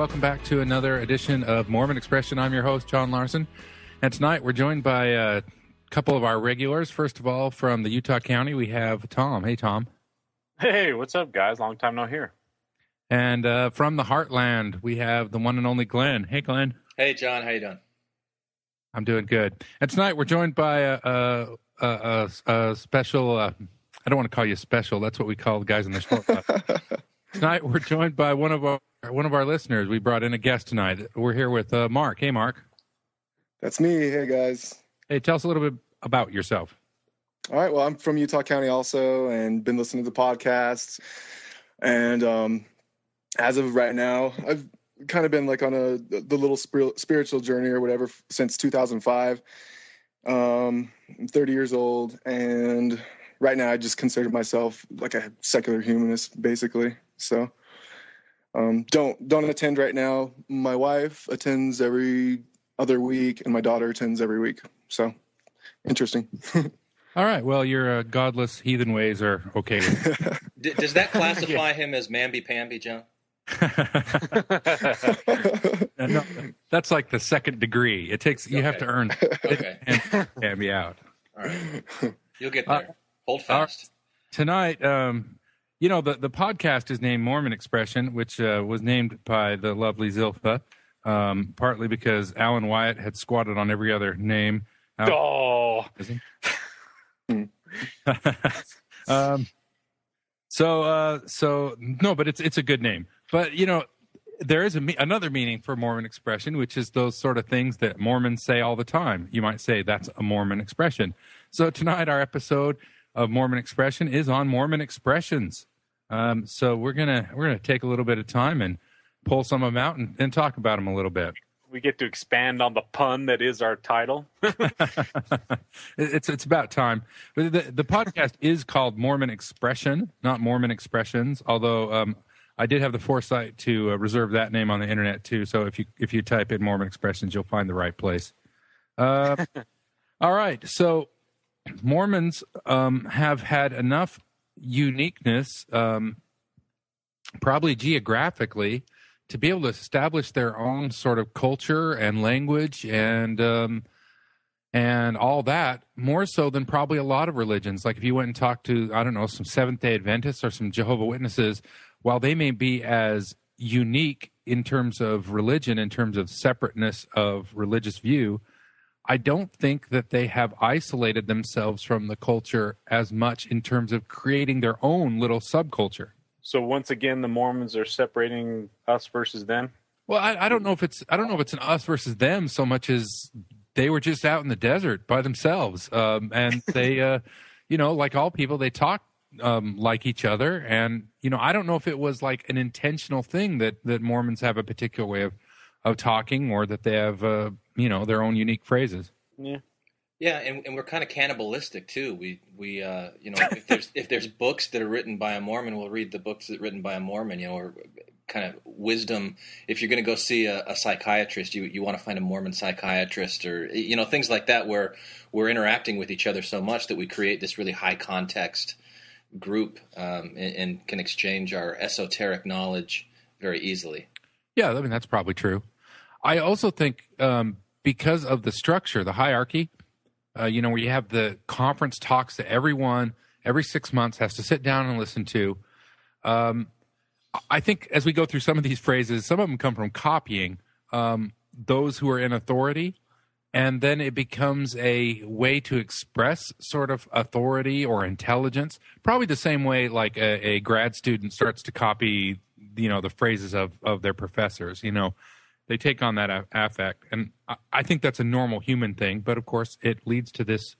Okay, welcome back to another edition of Mormon Expression. I'm your host, John Larsen. And tonight we're joined by a couple of our regulars. First of all, from the Utah County, we have Tom. Hey, Tom. Hey, what's up, guys? Long time no hear. And uh, from the Heartland, we have the one and only Glenn. Hey, Glenn. Hey, John. How you doing? I'm doing good. And tonight we're joined by a, a, a, a special. Uh, I don't want to call you special. That's what we call the guys in the short. tonight we're joined by one of our one of our listeners. We brought in a guest tonight. We're here with uh, Mark. Hey, Mark. That's me. Hey, guys. Hey, tell us a little bit about yourself. All right. Well, I'm from Utah County also, and been listening to the podcasts. And um, as of right now, I've kind of been like on a the little spiritual journey or whatever since 2005. Um, I'm 30 years old, and right now I just consider myself like a secular humanist, basically. So um, don't don't attend right now. My wife attends every other week, and my daughter attends every week. So interesting. All right. Well, your uh, godless heathen ways are okay. D- does that classify yeah. him as mamby pamby, John? no, that's like the second degree. It takes you okay. have to earn okay. and, and out. All right, you'll get there. Uh, Hold fast. Uh, tonight, um, you know the the podcast is named Mormon Expression, which uh, was named by the lovely Zilpha, um, partly because Allen Wyatt had squatted on every other name. oh. um, so uh, so no, but it's it's a good name. But you know, there is a, another meaning for Mormon expression, which is those sort of things that Mormons say all the time. You might say that's a Mormon expression. So tonight, our episode of Mormon expression is on Mormon expressions. Um, so we're gonna we're gonna take a little bit of time and pull some of them out and, and talk about them a little bit. We get to expand on the pun that is our title. it's it's about time. The, the podcast is called Mormon Expression, not Mormon Expressions. Although um, I did have the foresight to uh, reserve that name on the internet too. So if you if you type in Mormon expressions, you'll find the right place. Uh, all right. So Mormons um, have had enough uniqueness, um, probably geographically, to be able to establish their own sort of culture and language and um, and all that more so than probably a lot of religions. Like if you went and talked to I don't know some Seventh Day Adventists or some Jehovah Witnesses, while they may be as unique in terms of religion, in terms of separateness of religious view, I don't think that they have isolated themselves from the culture as much in terms of creating their own little subculture. So once again, the Mormons are separating us versus them. Well, I, I don't know if it's I don't know if it's an us versus them so much as they were just out in the desert by themselves, um, and they, uh, you know, like all people, they talk um, like each other. And you know, I don't know if it was like an intentional thing that that Mormons have a particular way of of talking, or that they have uh, you know their own unique phrases. Yeah. Yeah, and, and we're kind of cannibalistic too. We we uh, you know if there's if there's books that are written by a Mormon, we'll read the books that are written by a Mormon. You know, or kind of wisdom. If you're going to go see a, a, psychiatrist, you you want to find a Mormon psychiatrist, or you know things like that, where we're interacting with each other so much that we create this really high context group um, and, and, can exchange our esoteric knowledge very easily. Yeah, I mean that's probably true. I also think um, because of the structure, the hierarchy, uh, you know, where you have the conference talks that everyone every six months has to sit down and listen to. Um, I think as we go through some of these phrases, some of them come from copying um, those who are in authority and then it becomes a way to express sort of authority or intelligence probably the same way like a, a, grad student starts to copy you know the phrases of of their professors you know they take on that affect and I, think that's a normal human thing but of course it leads to this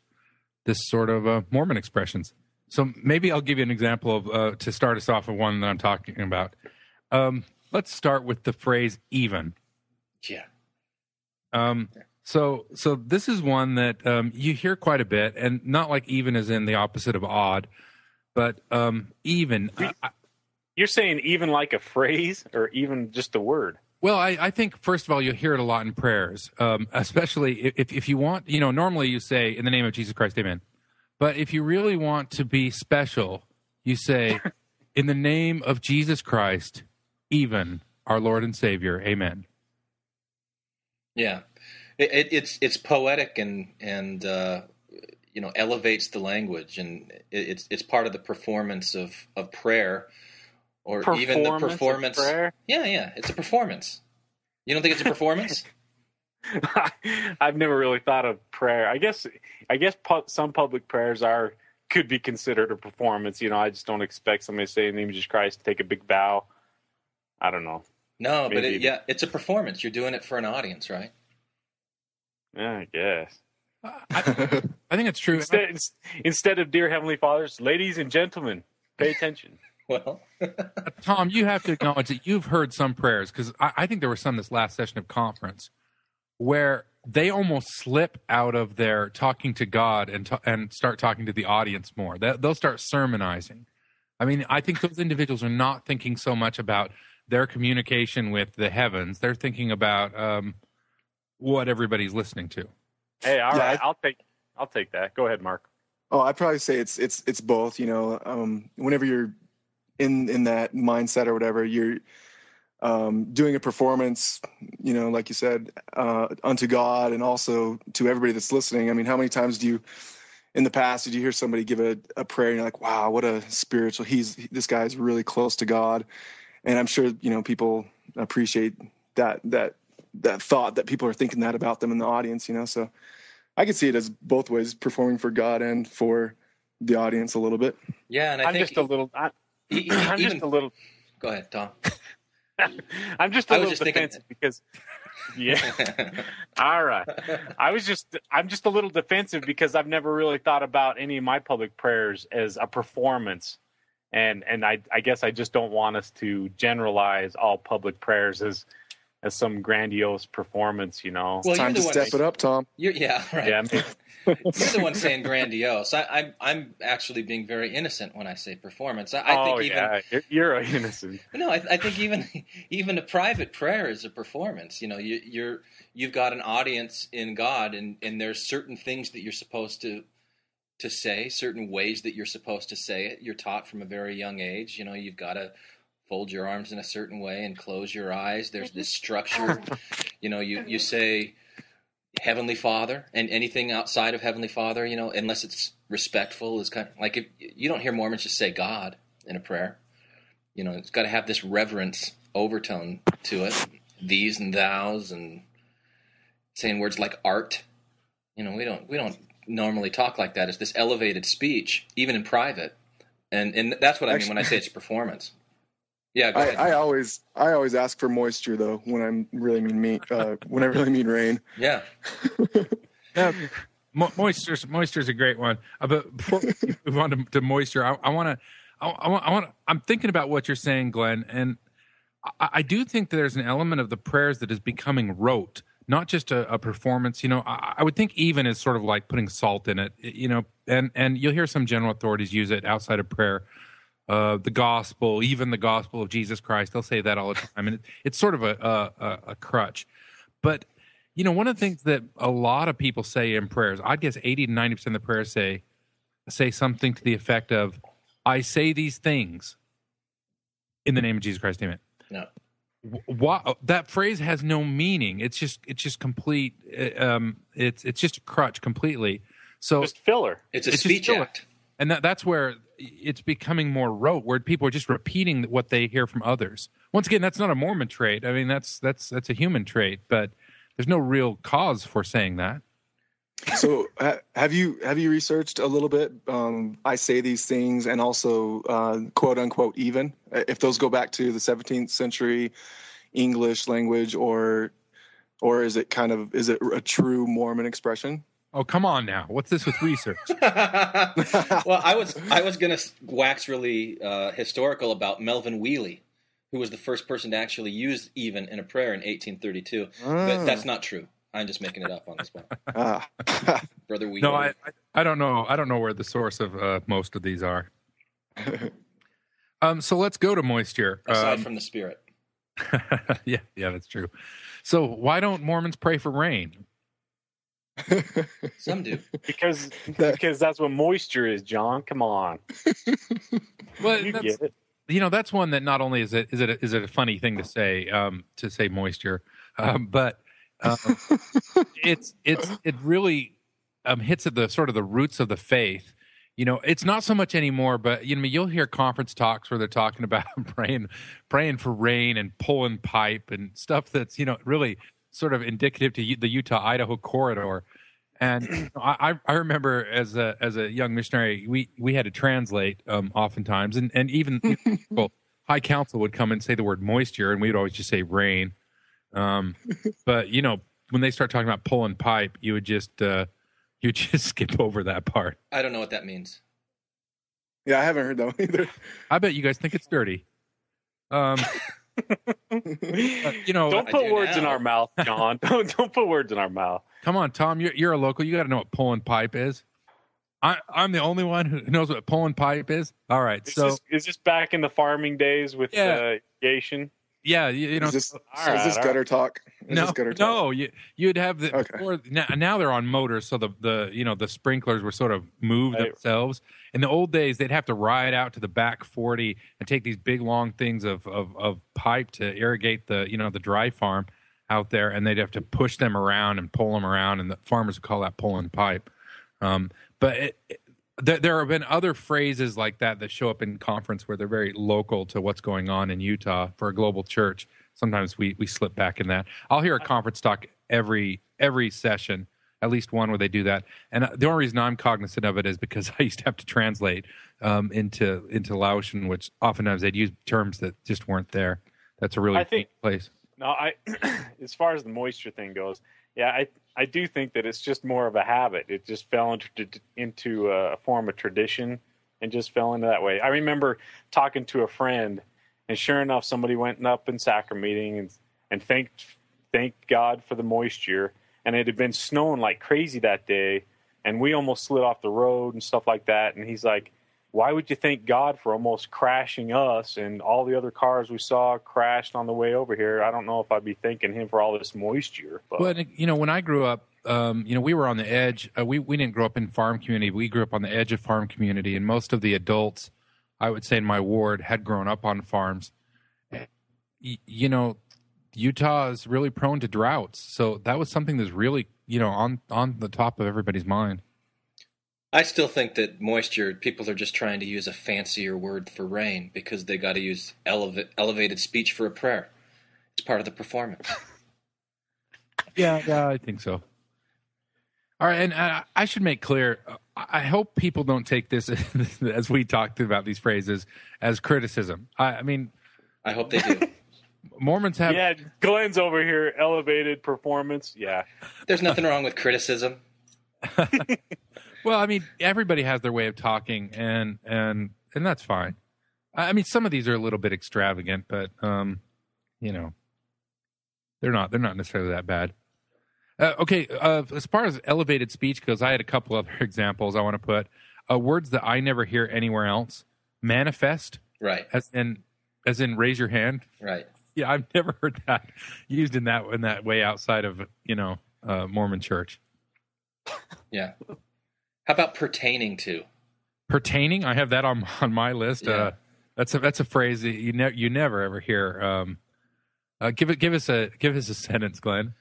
this sort of uh, mormon expressions so maybe i'll give you an example of uh, to start us off with one that i'm talking about um, let's start with the phrase even yeah um, so, so this is one that um, you hear quite a bit, and not like even is in the opposite of odd, but um, even. You're saying even like a phrase, or even just a word. Well, I, I think first of all you hear it a lot in prayers, um, especially if if you want. You know, normally you say in the name of Jesus Christ, Amen. But if you really want to be special, you say in the name of Jesus Christ, even our Lord and Savior. Amen. Yeah, it, it, it's it's poetic and and uh, you know elevates the language, and it, it's it's part of the performance of of prayer, or even the Performance of performance. prayer? Yeah, yeah, it's a performance. You don't think it's a performance? I've never really thought of prayer. I guess I guess pu- some public prayers are could be considered a performance. You know, I just don't expect somebody to say in the name of Jesus Christ to take a big bow. I don't know. No, but it, yeah, it's a performance. You're doing it for an audience, right? Yeah, I guess. I, I think it's true. Instead, instead of dear heavenly fathers, ladies and gentlemen, pay attention. Well, Tom, you have to acknowledge that you've heard some prayers because I, I think there were some this last session of conference where they almost slip out of their talking to God and ta- and start talking to the audience more. They, they'll start sermonizing. I mean, I think those individuals are not thinking so much about their communication with the heavens. They're thinking about um, what everybody's listening to. Hey, all Yeah, right, I- I'll take I'll take that. Go ahead, Mark. Oh, I'd probably say it's it's it's both. You know, um, whenever you're in in that mindset or whatever, you're um, doing a performance. You know, like you said, uh, unto God and also to everybody that's listening. I mean, how many times do you, in the past, did you hear somebody give a, a prayer and you're like, "Wow, what a spiritual! He's this guy's really close to God," and I'm sure you know people appreciate that that that thought that people are thinking that about them in the audience. You know, so. I could see it as both ways, performing for God and for the audience a little bit. yeah, and I I'm think just a little. I, I'm even just a little. go ahead, Tom. I'm just a I was little just thinking- defensive because. Yeah. All right. I was just I'm just a little defensive because I've never really thought about any of my public prayers as a performance. And and I I guess I just don't want us to generalize all public prayers as as some grandiose performance, you know. Well, Time you're to the one. step it up, Tom. You're, yeah, right. yeah, maybe- You're the one saying grandiose. I, I'm I'm actually being very innocent when I say performance. I, I oh think even yeah, you're, you're innocent. no, I, I think even even a private prayer is a performance. You know, you, you're you've got an audience in God, and and there's certain things that you're supposed to to say, certain ways that you're supposed to say it. You're taught from a very young age. You know, you've got to fold your arms in a certain way and close your eyes. There's this structure. You know, you you say Heavenly Father, and anything outside of Heavenly Father, you know, unless it's respectful, is kind of like if you don't hear Mormons just say God in a prayer. You know, it's got to have this reverence overtone to it, these and thous, and saying words like art. You know, we don't we don't normally talk like that. It's this elevated speech, even in private, and and that's what I mean when I say it's a performance. Yeah, I. I always I always ask for moisture though when I'm really mean me uh, when I really mean rain. yeah, Yeah, mo- moisture's moisture's a great one. Uh, but before we move on to, to moisture, I, I want to, I, I want, I want. I'm thinking about what you're saying, Glenn, and I, I do think that there's an element of the prayers that is becoming rote, not just a, a performance. You know, I, I would think even is sort of like putting salt in it. You know, and and you'll hear some general authorities use it outside of prayer. Uh, the gospel, even the gospel of Jesus Christ, they'll say that all the time, and it, it's sort of a, a, a, a crutch. But you know, one of the things that a lot of people say in prayers, I'd guess 80 to 90% of the prayers say say something to the effect of, I say these things in the name of Jesus Christ, amen. no, Why, that phrase has no meaning. It's just it's just complete uh, um it's it's just a crutch completely. So Just filler. it's a It's speech filler. act. And that, that's where it's becoming more rote where people are just repeating what they hear from others once again that's not a mormon trait i mean that's that's that's a human trait but there's no real cause for saying that So ha- have you have you researched a little bit? Um, I say these things, and also uh, quote unquote even if those go back to the 17th century English language, or or is it kind of is it a true Mormon expression? Oh come on now what's this with research well, I was I was gonna wax really uh, historical about Melvin Wheely, who was the first person to actually use even in a prayer in 1832. But that's not true. I'm just making it up on the spot, brother Wheely. no I, I i don't know i don't know where the source of uh, most of these are um so let's go to moisture aside um, from the spirit. yeah yeah that's true so why don't mormons pray for rain Some do. Because That- because that's what moisture is, John. Come on. well You get it. you know that's one that not only is it is it a, is it a funny thing to say um, to say moisture, um, but um, it's it's it really um, hits at the sort of the roots of the faith. You know, it's not so much anymore, but you know, you'll hear conference talks where they're talking about praying, praying for rain and pulling pipe and stuff that's you know really sort of indicative to the Utah Idaho corridor. And I, I remember as a as a young missionary, we we had to translate um, oftentimes, and and even people, high council would come and say the word moisture, and we would always just say rain. Um, but you know, when they start talking about pulling pipe, you would just uh, you just skip over that part. I don't know what that means. Yeah, I haven't heard that one either. I bet you guys think it's dirty. Um, you know, don't put words now. in our mouth, John. don't don't put words in our mouth. Come on, Tom. You're you're a local. You got to know what pulling pipe is. I, I'm the only one who knows what pulling pipe is. All right, is so this, is this back in the farming days with yeah. uh, irrigation? Yeah, you, you know. Is this, right, is this gutter right. talk? Is no, gutter talk? no. You, you'd have the okay. before, now, now, they're on motors, so the the you know the sprinklers were sort of moved right. themselves. In the old days, they'd have to ride out to the back forty and take these big long things of, of of pipe to irrigate the you know the dry farm out there, and they'd have to push them around and pull them around, and the farmers would call that pulling pipe. Um, but it, there, there have been other phrases like that that show up in conference where they're very local to what's going on in Utah for a global church. Sometimes we we slip back in that. I'll hear a conference talk every every session, at least one where they do that. And uh, the only reason I'm cognizant of it is because I used to have to translate um, into into Laotian, which oftentimes they'd use terms that just weren't there. That's a really I think, place. No, I as far as the moisture thing goes, yeah, I I do think that it's just more of a habit. It just fell into into a form of tradition and just fell into that way. I remember talking to a friend, and sure enough, somebody went up in sacrament meeting and and thanked thanked God for the moisture, and it had been snowing like crazy that day, and we almost slid off the road and stuff like that. And he's like, why would you thank God for almost crashing us and all the other cars we saw crashed on the way over here? I don't know if I'd be thanking him for all this moisture. But. Well, you know, when I grew up, um, you know, we were on the edge. Uh, we we didn't grow up in farm community. We grew up on the edge of farm community, and most of the adults, I would say, in my ward, had grown up on farms. You, know, Utah is really prone to droughts, so that was something that's really, you know, on on the top of everybody's mind. I still think that moisture, people are just trying to use a fancier word for rain because they got to use eleva- elevated speech for a prayer. It's part of the performance. yeah, yeah, I think so. All right, and uh, I should make clear. I hope people don't take this as we talked about these phrases as criticism. I, I mean, I hope they do. Mormons have. Yeah, Glenn's over here. Elevated performance. Yeah. There's nothing wrong with criticism. Well, I mean, everybody has their way of talking, and and and that's fine. I mean, some of these are a little bit extravagant, but um, you know, they're not they're not necessarily that bad. Uh, okay, uh, as far as elevated speech goes, I had a couple other examples I want to put. Uh, words that I never hear anywhere else. Manifest, right? As in, as in, raise your hand, right? Yeah, I've never heard that used in that in that way outside of you know uh, Mormon church. Yeah. How about pertaining to? Pertaining, I have that on on my list. Yeah. Uh, that's a that's a phrase that you never you never ever hear. Um, uh, give it give us a give us a sentence, Glenn.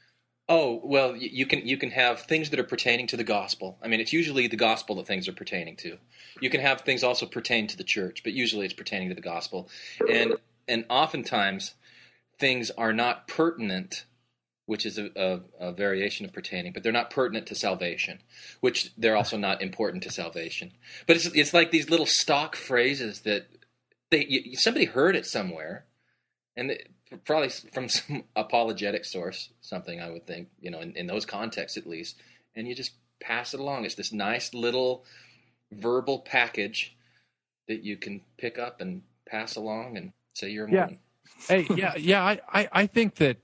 Oh well, you can you can have things that are pertaining to the gospel. I mean, it's usually the gospel that things are pertaining to. You can have things also pertain to the church, but usually it's pertaining to the gospel, and and oftentimes things are not pertinent which is a, a, a, variation of pertaining, but they're not pertinent to salvation, which they're also not important to salvation. But it's it's like these little stock phrases that they you, somebody heard it somewhere, and probably from some apologetic source, something I would think, you know, in, in those contexts at least, and you just pass it along. It's this nice little verbal package that you can pick up and pass along and say you're. Yeah. hey, yeah, yeah. I, I, I think that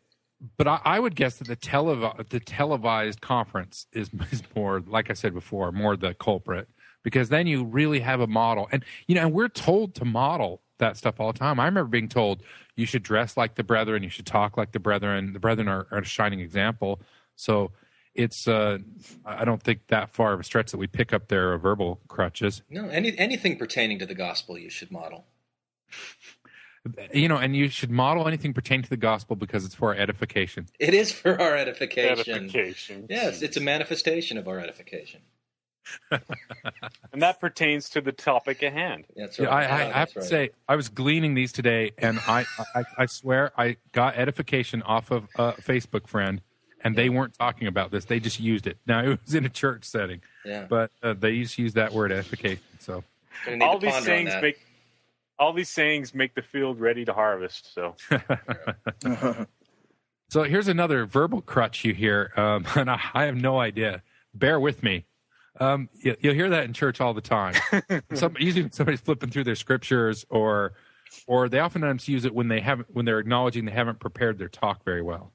but I, I, would guess that the telev- the televised conference is, is more, like I said before, more the culprit because then you really have a model, and you know, and we're told to model that stuff all the time. I remember being told you should dress like the brethren, you should talk like the brethren. The brethren are, are a shining example. So it's uh, I don't think that far of a stretch that we pick up their verbal crutches. No, any anything pertaining to the gospel you should model. You know, and you should model anything pertaining to the gospel because it's for our edification. It is for our edification. Edification. Yes, it's a manifestation of our edification. and that pertains to the topic at hand. That's Yeah, right. I, I, Yeah, I have that's to right. say, I was gleaning these today, and I, I, I swear I got edification off of a Facebook friend, and they weren't talking about this. They just used it. Now it was in a church setting, yeah. but uh, they just used that word edification. So All these ponder on sayings make all these sayings make the field ready to harvest. So So here's another verbal crutch you hear, um, and I, I have no idea. Bear with me. Um, you, you'll hear that in church all the time. Some, usually somebody's flipping through their scriptures, or or they oftentimes use it when they haven't when they're acknowledging they haven't prepared their talk very well.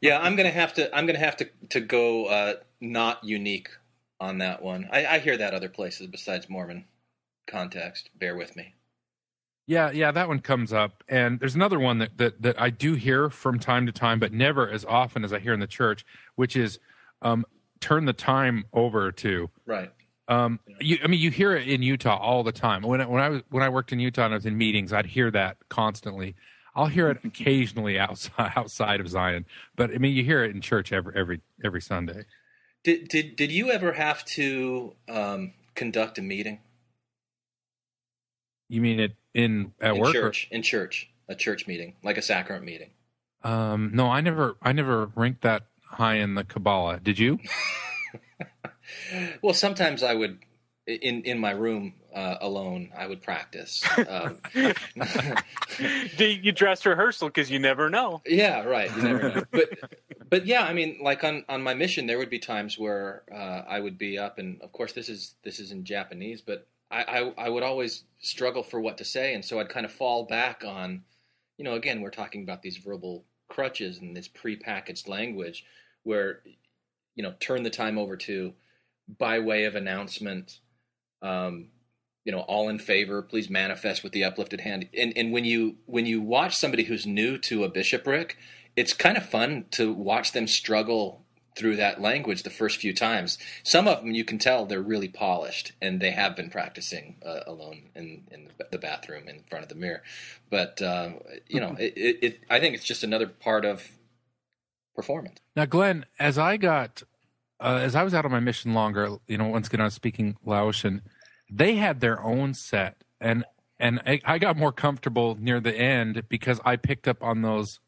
Yeah, I'm gonna have to. I'm gonna have to to go uh, not unique on that one. I, I hear that other places besides Mormon context. Bear with me. Yeah, yeah, that one comes up, and there's another one that that, that I do hear from time to time, but never as often as I hear in the church, which is um, turn the time over to. Right. Um, you, I mean, you hear it in Utah all the time. When I, when I was when I worked in Utah and I was in meetings, I'd hear that constantly. I'll hear it occasionally outside outside of Zion, but I mean, you hear it in church every every every Sunday. Did did did you ever have to um, conduct a meeting You mean it in at in work? or- church? In church, a church meeting, like a sacrament meeting. um, no, I never I never ranked that high in the Kabbalah. Did you? Well, sometimes I would, in in my room uh, alone, I would practice. Um, Do you dress rehearsal because you never know. yeah, right. You never know. But but yeah, I mean, like on on my mission, there would be times where uh, I would be up, and of course, this is this is in Japanese, but I, I I would always struggle for what to say, and so I'd kind of fall back on, you know, again, we're talking about these verbal crutches and this prepackaged language, where you know, turn the time over to by way of announcement. Um, you know, all in favor, please manifest with the uplifted hand. And and when you when you watch somebody who's new to a bishopric, it's kind of fun to watch them struggle through that language the first few times. Some of them you can tell they're really polished and they have been practicing uh, alone in in the bathroom in front of the mirror. But uh, you know, it, it, it I think it's just another part of performance. Now, Glenn, as I got, uh, as I was out on my mission longer, you know, once again, I was speaking Laotian, they had their own set. And, and I, I got more comfortable near the end because I picked up on those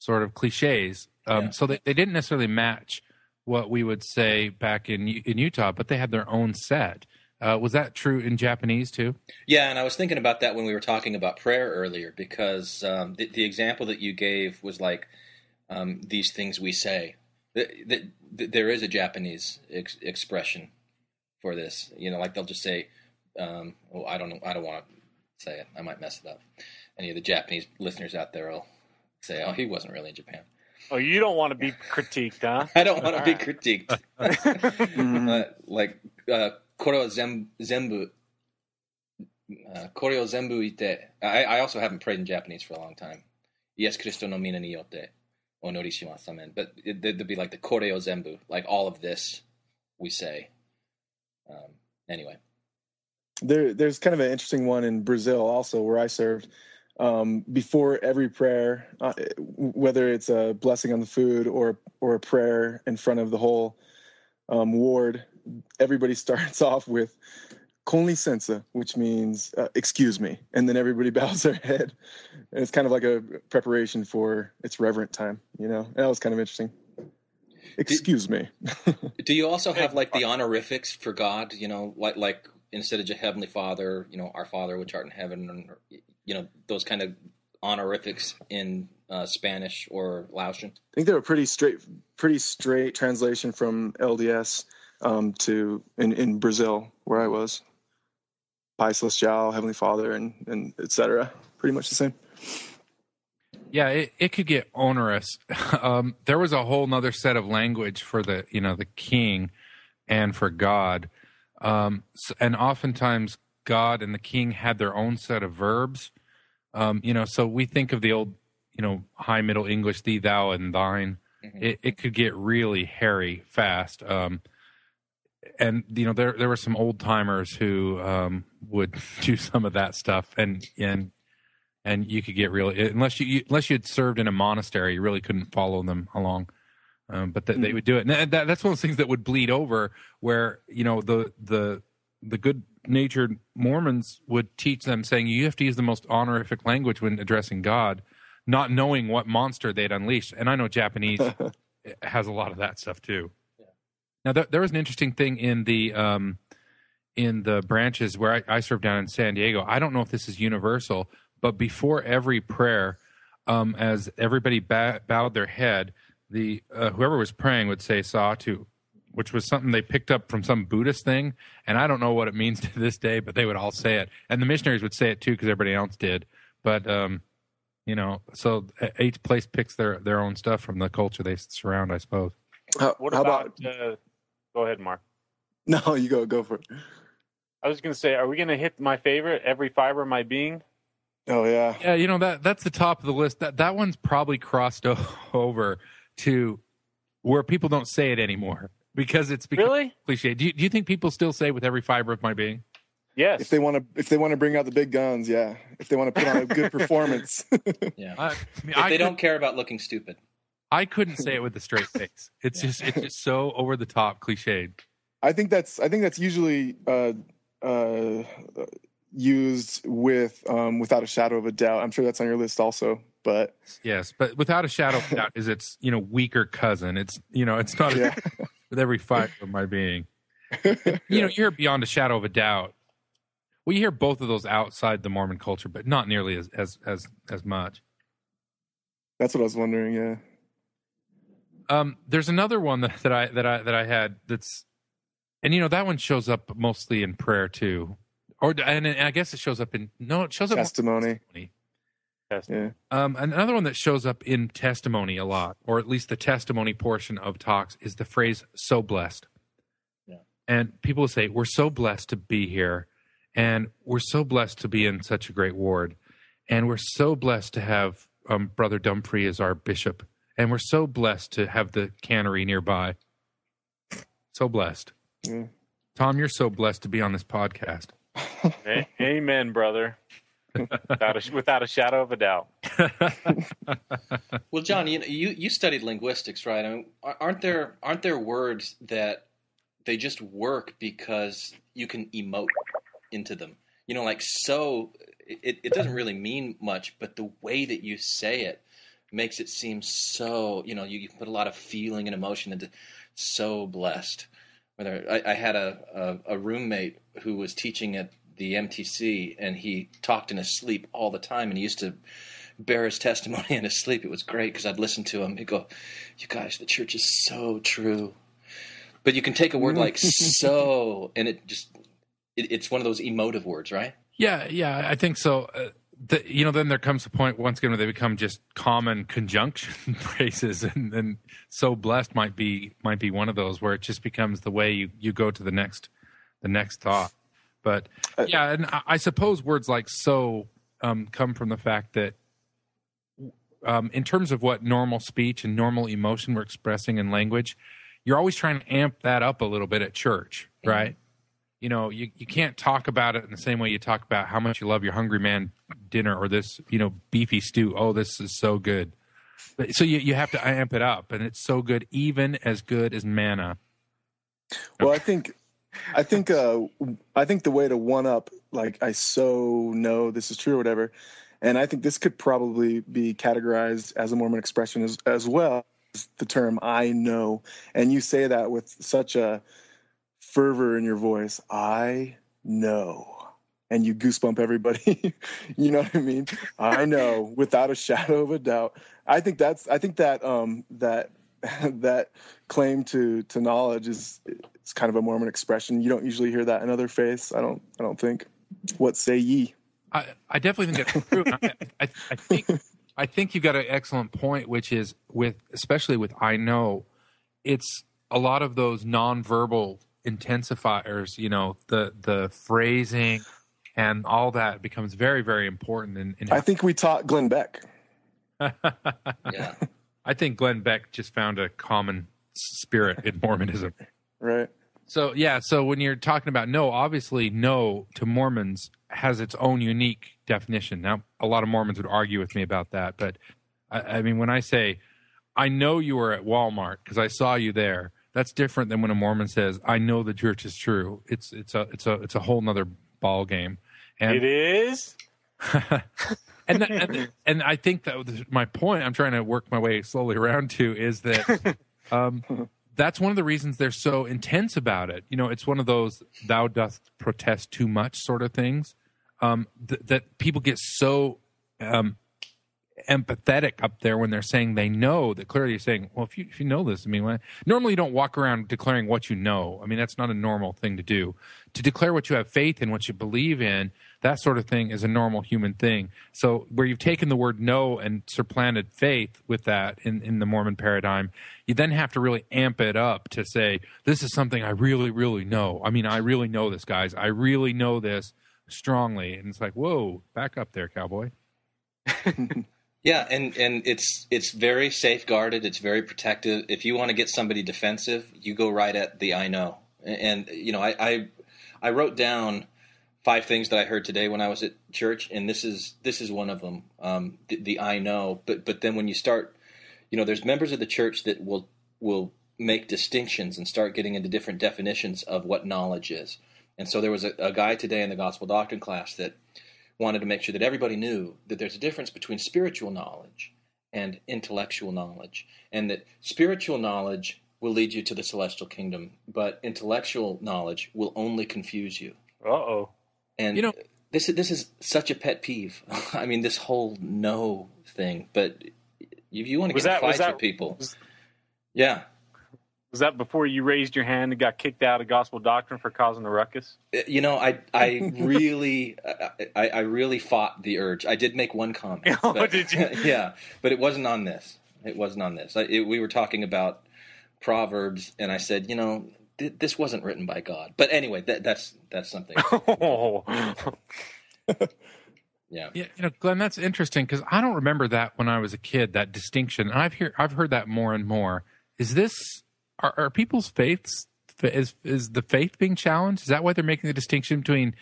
sort of cliches. Um, Yeah. So they, they didn't necessarily match what we would say back in, in Utah, but they had their own set. Uh, was that true in Japanese too? Yeah, and I was thinking about that when we were talking about prayer earlier, because um, the, the example that you gave was like um, these things we say. Th- th- th- there is a Japanese ex- expression for this. You know, like they'll just say, um, "Oh, I don't know. I don't want to say it. I might mess it up." Any of the Japanese listeners out there will say, "Oh, he wasn't really in Japan." Oh, you don't want to be critiqued, huh? I don't want to right. be critiqued. Mm-hmm. uh, like uh, zembu," Zen, zembu Uh, Koryo zembu ite. I, I also haven't prayed in Japanese for a long time. Yes, Kristo no mina ni yote onori shimasu amen. But it, would be like the Koryo zembu," like all of this we say. Um, anyway. There, there's kind of an interesting one in Brazil also where I served – um, before every prayer, uh, whether it's a blessing on the food or or a prayer in front of the whole um, ward, everybody starts off with "com licença," which means uh, "excuse me," and then everybody bows their head. And it's kind of like a preparation for its reverent time, you know. And that was kind of interesting. Excuse me. Do you also have like the honorifics for God? You know, like like instead of just Heavenly Father, you know, Our Father which art in heaven, and you know those kind of honorifics in uh, Spanish or Laotian. I think they were pretty straight, pretty straight translation from LDS um, to in, in Brazil where I was. Pai Celestial, Heavenly Father, and and etc. Pretty much the same. Yeah, it, it could get onerous. Um, there was a whole nother set of language for the you know the king and for God, um, and oftentimes God and the king had their own set of verbs. Um, you know, so we think of the old you know High Middle English, thee, thou, and thine. Mhm. It, it could get really hairy fast. Um, and you know there there were some old timers who um, would do some of that stuff, and and and you could get really unless you, you unless you had served in a monastery, you really couldn't follow them along. Um, but th- they Mhm. would do it. And that, that's one of those things that would bleed over, where you know the the the good natured Mormons would teach them saying you have to use the most honorific language when addressing God, not knowing what monster they'd unleashed. And I know Japanese has a lot of that stuff too. Now there, there was an interesting thing in the um, in the branches where I, I served down in San Diego. I don't know if this is universal, but before every prayer, um, as everybody ba- bowed their head, the uh, whoever was praying would say "Satu," which was something they picked up from some Buddhist thing, and I don't know what it means to this day, but they would all say it, and the missionaries would say it too because everybody else did. But um, you know, so uh, each place picks their their own stuff from the culture they surround, I suppose. How, What how about? uh, go ahead, Mark. No, you go. Go for it. I was going to say, are we going to hit my favorite, every fiber of my being? Oh yeah. Yeah, you know that that's the top of the list. That that one's probably crossed over to where people don't say it anymore because it's Really? cliche. Do you, do you think people still say with every fiber of my being? Yes. If they want to, if they want to bring out the big guns, yeah. If they want to put on a good performance, Yeah. I, I mean, If I, they could, don't care about looking stupid. I couldn't say it with a straight face. It's just it's just so over the top cliched. I think that's I think that's usually uh, uh, used with um, without a shadow of a doubt. I'm sure that's on your list also. But Yes, but without a shadow of a doubt, is its you know weaker cousin. It's you know it's not yeah, with every fiber of my being. You know, you hear beyond a shadow of a doubt. Well, you hear both of those outside the Mormon culture, but not nearly as as as as much. that's what I was wondering. Yeah. Um, there's another one that, that I that I that I had that's, and you know that one shows up mostly in prayer too, or and I guess it shows up in no, it shows up Testimony. testimony. Yeah. Um, another one that shows up in testimony a lot, or at least the testimony portion of talks, is the phrase "so blessed." Yeah. And people say, "We're so blessed to be here, and we're so blessed to be in such a great ward, and we're so blessed to have um, Brother Dumfrey as our bishop, and we're so blessed to have the cannery nearby. So blessed, Yeah. Tom. You're so blessed to be on this podcast. Amen, brother. Without, a, without a shadow of a doubt. Well, John, you you you studied linguistics, right? I mean, aren't there aren't there words that they just work because you can emote into them? You know, like so. It it doesn't really mean much, but the way that you say it makes it seem so. You know, you, you put a lot of feeling and emotion into. So blessed. Whether I, I had a, a a roommate who was teaching at the MTC, and he talked in his sleep all the time, and he used to bear his testimony in his sleep. It was great because I'd listen to him. He'd go, "You guys, the church is so true." But you can take a word like "so," and it just it, it's one of those emotive words, right? Yeah, yeah, I think so. Uh, the, you know, then there comes a point once again where they become just common conjunction phrases, and then so blessed might be might be one of those where it just becomes the way you you go to the next the next thought. But Uh, yeah, and I, I suppose words like so um, come from the fact that. Um, in terms of what normal speech and normal emotion we're expressing in language, you're always trying to amp that up a little bit at church, right? you know you, you can't talk about it in the same way you talk about how much you love your hungry man dinner or this you know beefy stew oh this is so good But- so you, you have to amp it up and it's so good even as good as manna Well, I think, I think, uh, I think the way to one up, like I so know this is true or whatever, and I think this could probably be categorized as a Mormon expression as as well. As the term "I know," and you say that with such a fervor in your voice. I know, and you goosebump everybody. you know what I mean? I know, without a shadow of a doubt. I think that's. I think that um that that claim to to knowledge is it's kind of a Mormon expression. You don't usually hear that in other faiths. I don't. I don't think. What say ye? I, I definitely think that's true. I, I, I think I think you've got an excellent point, which is with especially with I know, it's a lot of those nonverbal intensifiers. You know, the the phrasing and all that becomes very very important. In, in I think we taught Glenn Beck. Yeah. I think Glenn Beck just found a common spirit in Mormonism. Right. So yeah, so when you're talking about no, obviously no to Mormons has its own unique definition. Now, a lot of Mormons would argue with me about that, but I, I mean, when I say, I know you were at Walmart because I saw you there, that's different than when a Mormon says, I know the church is true. It's, it's a, it's a, it's a whole nother ball game. And it is. and, that, and and I think that my point. I'm trying to work my way slowly around to is that um, that's one of the reasons they're so intense about it. You know, it's one of those "thou dost protest too much" sort of things um, th- that people get so um, empathetic up there when they're saying they know that clearly you're saying, well, if you if you know this, I mean, normally you don't walk around declaring what you know. I mean, that's not a normal thing to do. To declare what you have faith in, what you believe in, that sort of thing is a normal human thing. So where you've taken the word know and supplanted faith with that in, in the Mormon paradigm, you then have to really amp it up to say, this is something I really, really know. I mean, I really know this, guys. I really know this strongly. And it's like, whoa, back up there, cowboy. Yeah, and and it's it's very safeguarded. It's very protective. If you want to get somebody defensive, you go right at the I know. And you know, I I, I wrote down five things that I heard today when I was at church, and this is this is one of them. Um, the, the I know, but but then when you start, you know, there's members of the church that will will make distinctions and start getting into different definitions of what knowledge is. And so there was a, a guy today in the gospel doctrine class that wanted to make sure that everybody knew that there's a difference between spiritual knowledge and intellectual knowledge, and that spiritual knowledge will lead you to the celestial kingdom, but intellectual knowledge will only confuse you. Uh oh. And You know- this is this is such a pet peeve. I mean, this whole no thing. But if you want to get in that- fights that- with people, was- yeah, Was that before you raised your hand and got kicked out of gospel doctrine for causing a ruckus? Uh, you know, I I really I, I really fought the urge. I did make one comment. Oh, but- did you? yeah, but it wasn't on this. It wasn't on this. I, it, we were talking about proverbs, and I said, you know, th- this wasn't written by God. But anyway, that, that's that's something. Oh. Yeah. Yeah, you know, Glenn, that's interesting because I don't remember that when I was a kid. That distinction, and I've hear I've heard that more and more. Is this are, are people's faiths is is the faith being challenged? Is that why they're making the distinction between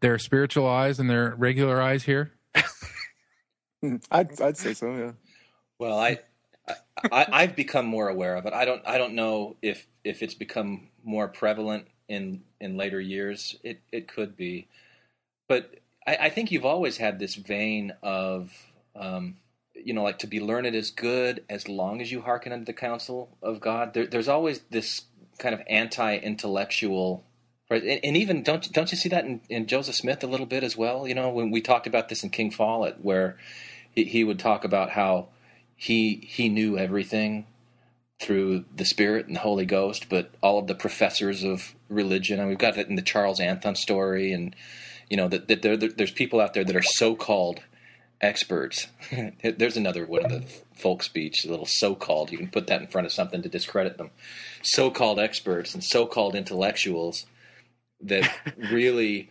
their spiritual eyes and their regular eyes here? I'd I'd say so. Yeah. Well, I, I I've become more aware of it. I don't I don't know if if it's become more prevalent in in later years. It it could be, but I, I think you've always had this vein of um, you know like to be learned is good as long as you hearken unto the counsel of God. There, there's always this kind of anti-intellectual. Right, and, and even don't don't you see that in, in Joseph Smith a little bit as well? You know, when we talked about this in King Follett, where he, he would talk about how he he knew everything through the Spirit and the Holy Ghost, but all of the professors of religion, and we've got that in the Charles Anthon story, and you know that, that there, there- there's people out there that are so-called experts. there's another one of the folk speech, a little so-called. You can put that in front of something to discredit them. So-called experts and so-called intellectuals that really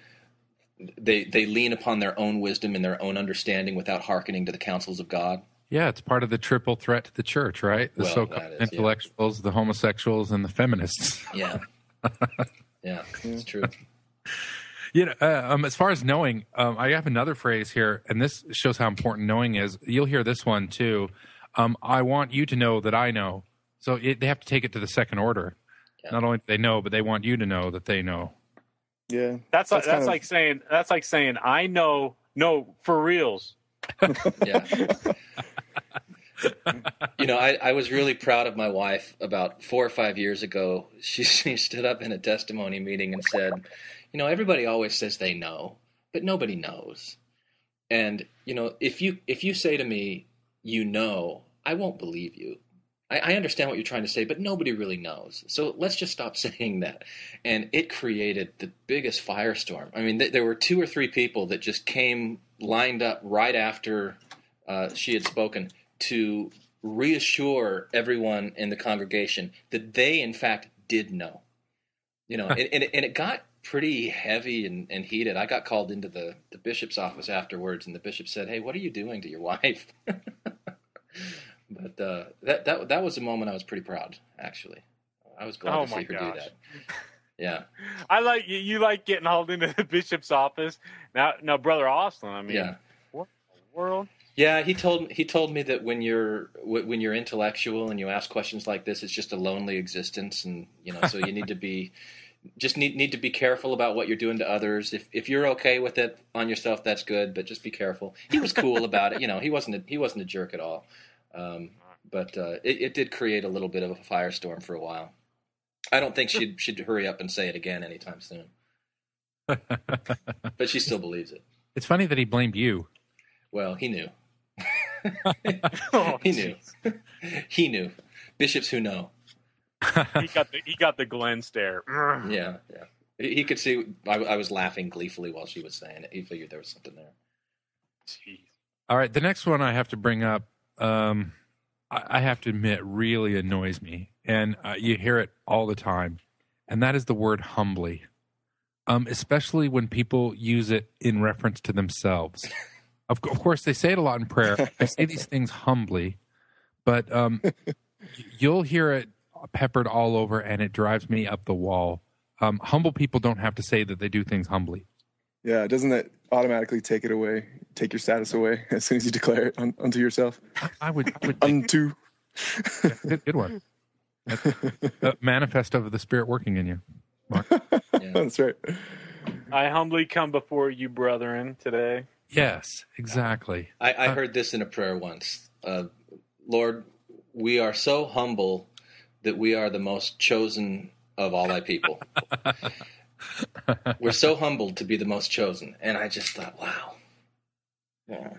they they lean upon their own wisdom and their own understanding without hearkening to the counsels of God. Yeah, it's part of the triple threat to the church, right? The Well, so-called is, yeah. intellectuals, the homosexuals, and the feminists. Yeah, yeah, it's true. You know, uh, um, as far as knowing, um, I have another phrase here, and this shows how important knowing is. You'll hear this one too. Um, I want you to know that I know. So it, they have to take it to the second order. Yeah. Not only do they know, but they want you to know that they know. Yeah. That's like, That's that's of- like saying that's like saying I know no for reals. Yeah. you know, I, I was really proud of my wife about four or five years ago. She, she stood up in a testimony meeting and said, You know, everybody always says they know, but nobody knows. And, you know, if you if you say to me, you know, I won't believe you. I, I understand what you're trying to say, but nobody really knows. So let's just stop saying that. And it created the biggest firestorm. I mean, th- there were two or three people that just came lined up right after uh, she had spoken to reassure everyone in the congregation that they, in fact, did know. You know, and, and, it, and it got pretty heavy and, and heated. I got called into the, the bishop's office afterwards, and the bishop said, "Hey, what are you doing to your wife?" but uh, that that that was a moment I was pretty proud. Actually, I was glad Oh to see her gosh. do that. Yeah. I like you. You like getting hauled into the bishop's office. Now, now, brother Austin. I mean, Yeah. what in the world? Yeah, he told he told me that when you're when you're intellectual and you ask questions like this, it's just a lonely existence, and you know, so you need to be just need need to be careful about what you're doing to others. If if you're okay with it on yourself, that's good, but just be careful. He was cool about it, you know. He wasn't a, he wasn't a jerk at all, um, but uh, it, it did create a little bit of a firestorm for a while. I don't think she'd she'd hurry up and say it again anytime soon, but she still believes it. It's funny that he blamed you. Well, he knew. Oh, He knew. he knew. Bishops who know. he got the he got the Glenn stare. Yeah, yeah. He he could see. I, I was laughing gleefully while she was saying it. He figured there was something there. Jeez. All right, the next one I have to bring up, um, I, I have to admit, really annoys me, and uh, you hear it all the time, and that is the word humbly, um, especially when people use it in reference to themselves. of, of course, they say it a lot in prayer. I say these things humbly, but um, you'll hear it peppered all over, and it drives me up the wall. Um, humble people don't have to say that they do things humbly. Yeah, doesn't that automatically take it away, take your status away as soon as you declare it un- unto yourself? I, I would, I would Unto. good, good one. a manifest of the spirit working in you. Yeah. That's right. I humbly come before you, brethren, today. Yes, exactly. I, I heard this in a prayer once. Uh, Lord, we are so humble that we are the most chosen of all thy people. We're so humbled to be the most chosen. And I just thought, wow. Yeah.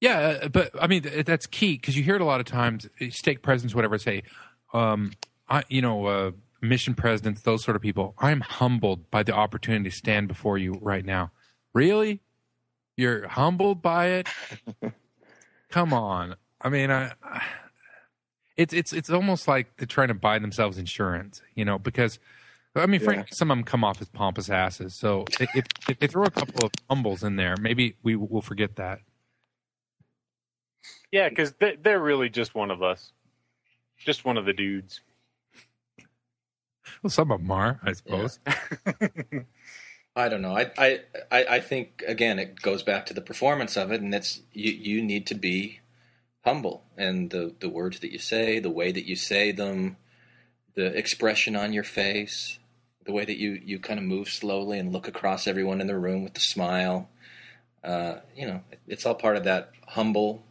Yeah, uh, but I mean that's key because you hear it a lot of times. uh, Stake presidents, whatever, say, um, I, you know, uh, mission presidents, those sort of people. I'm humbled by the opportunity to stand before you right now. Really, you're humbled by it? Come on. I mean, I, I, it's it's it's almost like they're trying to buy themselves insurance, you know, because. I mean, Yeah. frankly, some of them come off as pompous asses. So if, if, if they throw a couple of humbles in there, maybe we will forget that. Yeah, because they, they're really just one of us, just one of the dudes. Well, some of them are, I suppose. I don't know. I, I, I think again it goes back to the performance of it, and it's you. You need to be humble, and the the words that you say, the way that you say them, the expression on your face, the way that you you kind of move slowly and look across everyone in the room with a smile. Uh, you know, it's all part of that humble.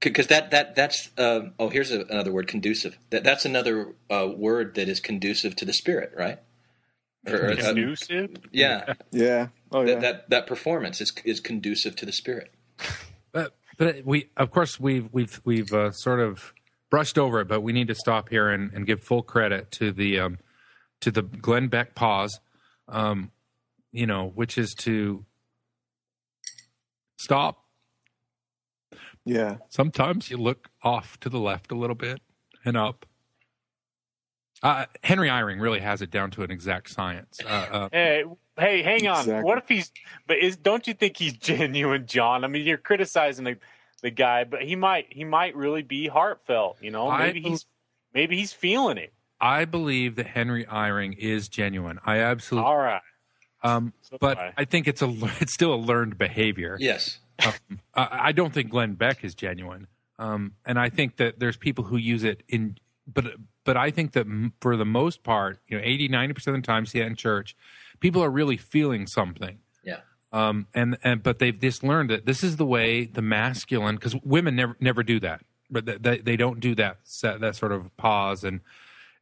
Because that that that's uh, oh here's a, another word conducive. That that's another uh, word that is conducive to the spirit, right? Or- or, uh, Conducive? yeah, Yeah. Oh yeah. that, that that performance is is conducive to the spirit. But but we of course we've we've we've uh, sort of brushed over it, but we need to stop here and, and give full credit to the um, to the Glenn Beck pause, um, you know, which is to stop. yeah. Sometimes you look off to the left a little bit and up. Uh, Henry Eyring really has it down to an exact science. Uh, uh, Hey, hey, hang on. Exactly. What if he's? But is don't you think he's genuine, John? I mean, you're criticizing the, the guy, but he might he might really be heartfelt. You know, I maybe he's maybe he's feeling it. I believe that Henry Eyring is genuine. I absolutely. All right. Um, So but I. I think it's a it's still a learned behavior. Yes, Um, I I don't think Glenn Beck is genuine, um, and I think that there's people who use it in, but but I think that for the most part, you know, 80 90 percent of the time, see that in church, people are really feeling something. yeah, Um, and and but they've just learned that this is the way the masculine because women never never do that, but they- they don't do that that, that sort of pause and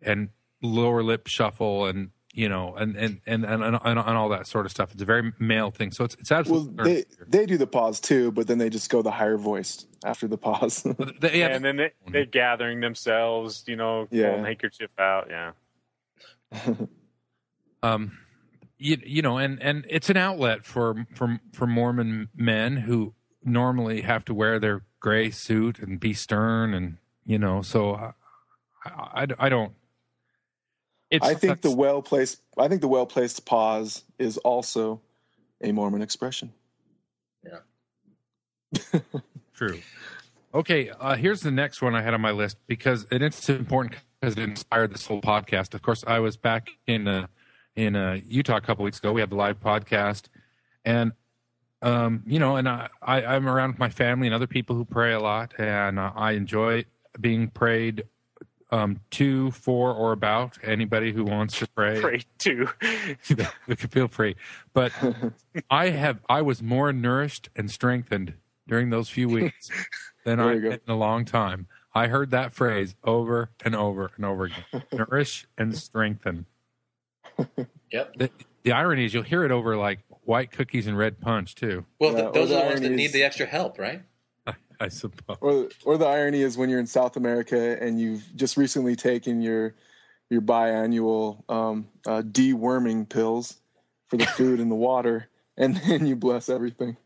and lower lip shuffle and you know and and and and, and, and all that sort of stuff. It's a very male thing, so it's it's absolutely. Well, they they do the pause too, but then they just go the higher voice after the pause. They- Yeah, yeah, and then they, they're gathering themselves, you know, Yeah. pulling handkerchief out. Yeah. um you, you know and and it's an outlet for for for mormon men who normally have to wear their gray suit and be stern and you know so i i, I don't it's I think the well placed. I think the well placed pause is also a Mormon expression. Yeah. True okay uh here's the next one i had on my list because and it's important because it inspired this whole podcast of course i was back in uh in uh, Utah a couple weeks ago. We had the live podcast, and um, you know, and I, I I'm around my family and other people who pray a lot, and uh, I enjoy being prayed um, to, for, or about anybody who wants to pray. Pray to. we can feel free. But I have I was more nourished and strengthened during those few weeks than I've been in a long time. I heard that phrase over and over and over again. Nourish and strengthen. Yep. The, the irony is you'll hear it over like white cookies and red punch too. Well, Yeah, th- or those the are the ones that need the extra help, right? I suppose. or or the irony is when you're in South America and you've just recently taken your your biannual um, uh, deworming pills for the food and the water, and then you bless everything.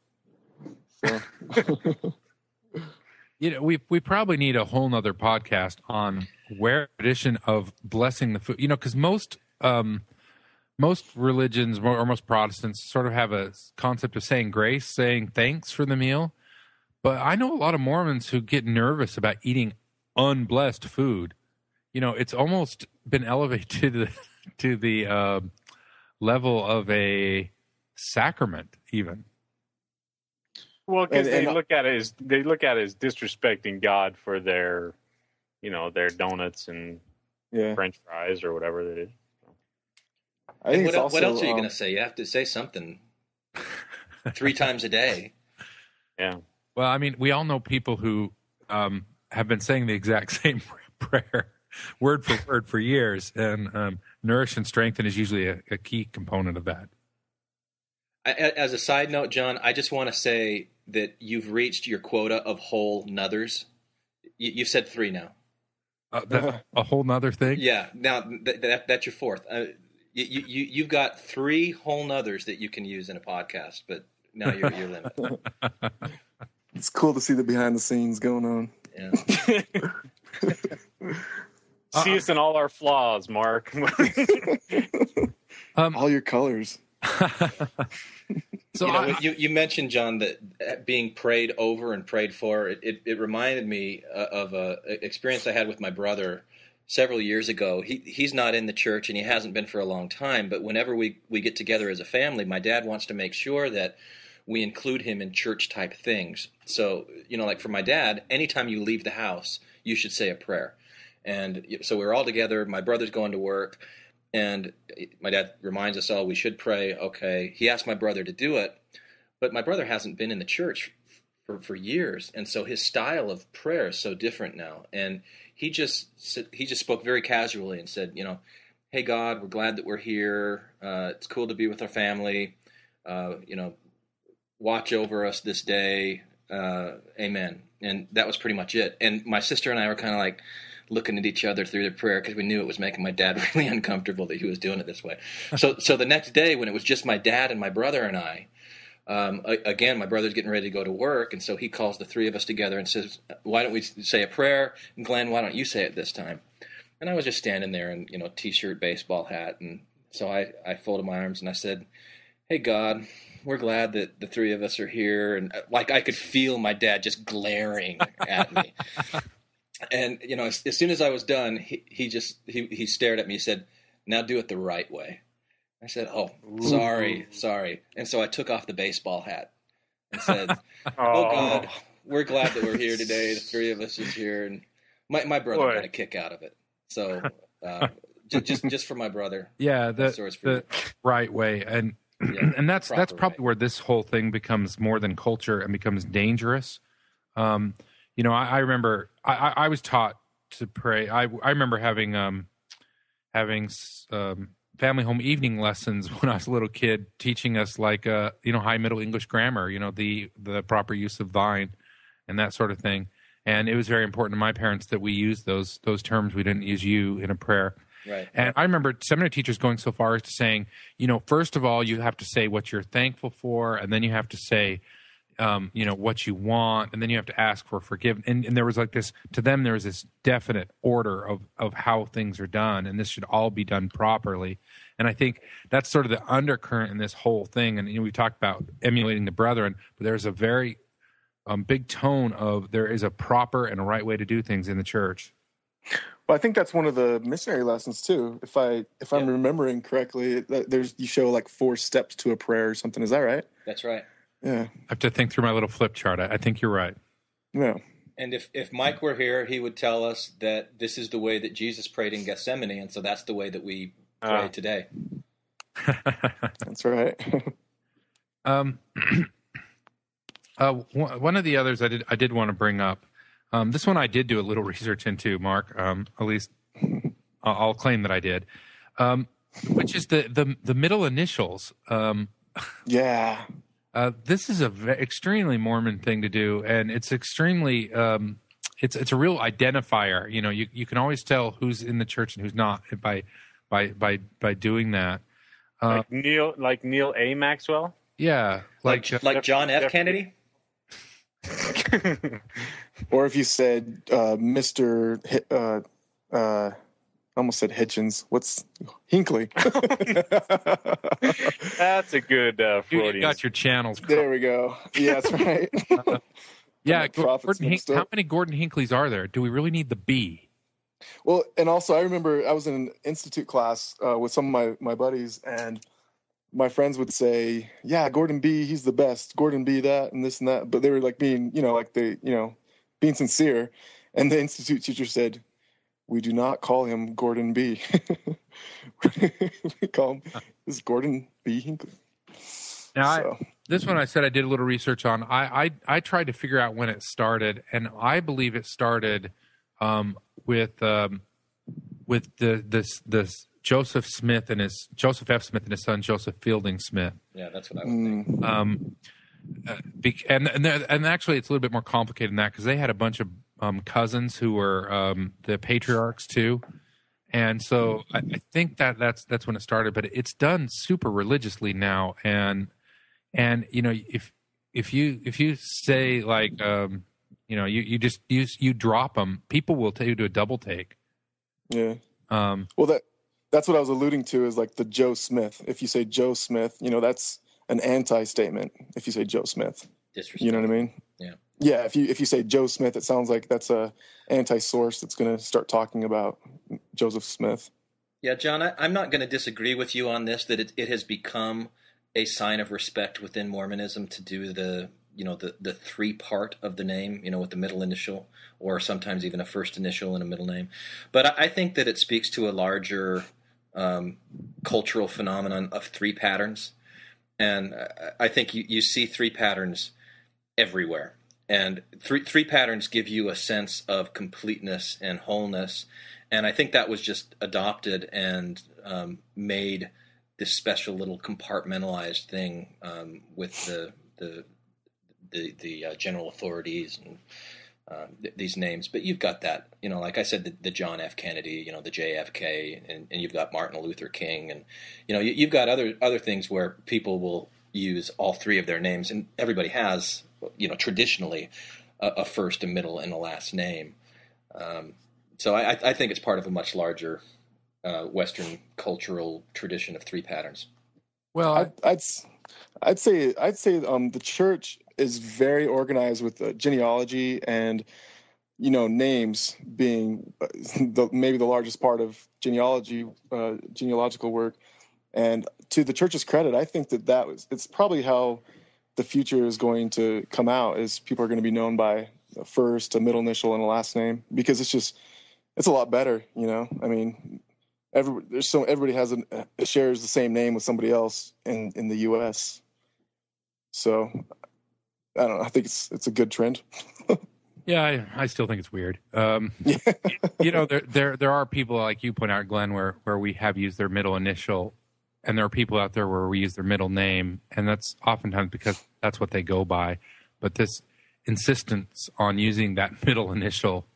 So You know, we we probably need a whole nother podcast on where tradition of blessing the food. You know, because most um, most religions or most Protestants sort of have a concept of saying grace, saying thanks for the meal. But I know a lot of Mormons who get nervous about eating unblessed food. You know, it's almost been elevated to the to the uh, level of a sacrament, even. Well, because they look at it as they look at it as disrespecting God for their, you know, their donuts and yeah, French fries or whatever it is. I think what, also what else are you um, going to say? You have to say something three times a day. Yeah. Well, I mean, we all know people who um, have been saying the exact same prayer, word for word, for years, and um, nourish and strengthen is usually a, a key component of that. I, a- as a side note, John, I just want to say that you've reached your quota of whole nothers. You, you've said three now. Uh, that, a whole nother thing. Yeah. Now th- that, that's your fourth. Uh, you, you you've got three whole nothers that you can use in a podcast, but now you're at your limit. it's cool to see the behind the scenes going on. Yeah. See us in all our flaws, Mark. Um, All your colors. so you, know, I, you, you mentioned John that being prayed over and prayed for. It, it, it reminded me uh, of a a experience I had with my brother several years ago. He he's not in the church and he hasn't been for a long time. But whenever we we get together as a family, my dad wants to make sure that we include him in church type things. So you know, like for my dad, anytime you leave the house, you should say a prayer. And so we're all together. My brother's going to work, and my dad reminds us all we should pray. Okay, he asked my brother to do it, but my brother hasn't been in the church for, for years, and so his style of prayer is so different now. And he just he just spoke very casually and said, you know, hey God, we're glad that we're here. Uh, it's cool to be with our family. Uh, you know, watch over us this day. Uh, amen. And that was pretty much it. And my sister and I were kind of like looking at each other through the prayer because we knew it was making my dad really uncomfortable that he was doing it this way. So, so the next day when it was just my dad and my brother and I, um, again, my brother's getting ready to go to work, and so he calls the three of us together and says, "Why don't we say a prayer?" And Glenn, why don't you say it this time? And I was just standing there in you know t-shirt, baseball hat, and so I I folded my arms and I said, "Hey God, we're glad that the three of us are here." And uh, like I could feel my dad just glaring at me. And you know, as, as soon as I was done, he, he just he, he stared at me. He said, "Now do it the right way." I said, "Oh, sorry, sorry." And so I took off the baseball hat and said, "Oh God, we're glad that we're here today. The three of us is here." And my my brother Boy. got a kick out of it. So uh, just just just for my brother. yeah, the, the right way, and Yeah, and that's that's probably way. where this whole thing becomes more than culture and becomes dangerous. Um, you know, I, I remember I, I, I was taught to pray. I I remember having um having um family home evening lessons when I was a little kid, teaching us like uh you know high middle English grammar, you know the the proper use of thine and that sort of thing. And it was very important to my parents that we use those those terms. We didn't use you in a prayer. Right. And I remember seminary teachers going so far as to saying, you know, first of all, you have to say what you're thankful for, and then you have to say, um, you know, what you want, and then you have to ask for forgiveness. And, and there was like this to them, there was this definite order of of how things are done, and this should all be done properly. And I think that's sort of the undercurrent in this whole thing. And you know, we talked about emulating the brethren, but there's a very um, big tone of there is a proper and a right way to do things in the church. Well, Well, I think that's one of the missionary lessons too. If I if I'm Yeah. remembering correctly, there's you show like four steps to a prayer or something. Is that right? That's right. Yeah. I have to think through my little flip chart. I, I think you're right. Yeah. And if, if Mike were here, he would tell us that this is the way that Jesus prayed in Gethsemane, and so that's the way that we pray Uh, today. That's right. Um, uh, one one of the others I did I did want to bring up. Um, this one I did do a little research into, Mark. Um, at least I'll I'll claim that I did. Um, which is the the the middle initials. Um, yeah. uh, this is a extremely Mormon thing to do, and it's extremely um, it's it's a real identifier. You know, you you can always tell who's in the church and who's not by by by by doing that. Uh, like Neil, like Neal A. Maxwell. yeah, Like like like John F. Jeff- Kennedy. Or if you said uh, Mister, uh, uh, almost said Hitchens. What's Hinckley? That's a good uh, you, you got your channels. there we go. Yeah, that's right. Yeah, Gordon Hink- how many Gordon Hinckleys are there? Do we really need the B? Well, and also I remember I was in an institute class uh, with some of my my buddies, and my friends would say, "Yeah, Gordon B, he's the best. Gordon B, that and this and that." But they were like being, you know, like they, you know, being sincere. And the institute teacher said, "We do not call him Gordon B. we call him this is Gordon B. Hinckley." Now, I, this one I said I did a little research on. I, I I tried to figure out when it started, and I believe it started um, with um, with the this this Joseph Smith and his Joseph F. Smith and his son Joseph Fielding Smith. Yeah, that's what I would think. mm, Um, uh, bec- and and and actually, it's a little bit more complicated than that because they had a bunch of um, cousins who were um, the patriarchs too, and so I, I think that that's that's when it started. But it's done super religiously now, and and you know if if you if you say like um, you know you you just you you drop them, people will tell you to do a double take. yeah. Um, Well, that that's what I was alluding to is like the Joe Smith. If you say Joe Smith, you know that's an anti-statement. If you say Joe Smith, Disrespect. you know what I mean? Yeah. Yeah. If you if you say Joe Smith, it sounds like that's a anti-source that's going to start talking about Joseph Smith. Yeah, John, I, I'm not going to disagree with you on this. That it, it has become a sign of respect within Mormonism to do the you know the the three part of the name, you know, with the middle initial, or sometimes even a first initial and a middle name. But I, I think that it speaks to a larger um, cultural phenomenon of three patterns, and I, think you, you see three patterns everywhere. And three three patterns give you a sense of completeness and wholeness, and I think that was just adopted and um, made this special little compartmentalized thing um, with the the the, the uh, general authorities and uh, th- these names. But you've got that, you know, like I said, the, the John F. Kennedy, you know, the JFK, and, and you've got Martin Luther King, and you know, you, you've got other other things where people will use all three of their names, and everybody has, you know, traditionally a, a first, a middle, and a last name. Um, so I, I- I think it's part of a much larger uh, Western cultural tradition of three patterns. well, I'd, I'd s- I'd say I'd say um, the church is very organized with uh, genealogy and you know names being uh, the, maybe the largest part of genealogy uh, genealogical work. And to the church's credit, I think that that was it's probably how the future is going to come out. Is people are going to be known by a first, a middle initial, and a last name because it's just it's a lot better. You know, I mean, every there's so everybody has uh, shares the same name with somebody else in in the U.S. So I don't know. I think it's it's a good trend. Yeah, I, I still think it's weird. Um, Yeah. you know, there there there are people like you point out, Glenn, where where we have used their middle initial, and there are people out there where we use their middle name, and that's oftentimes because that's what they go by. But this insistence on using that middle initial,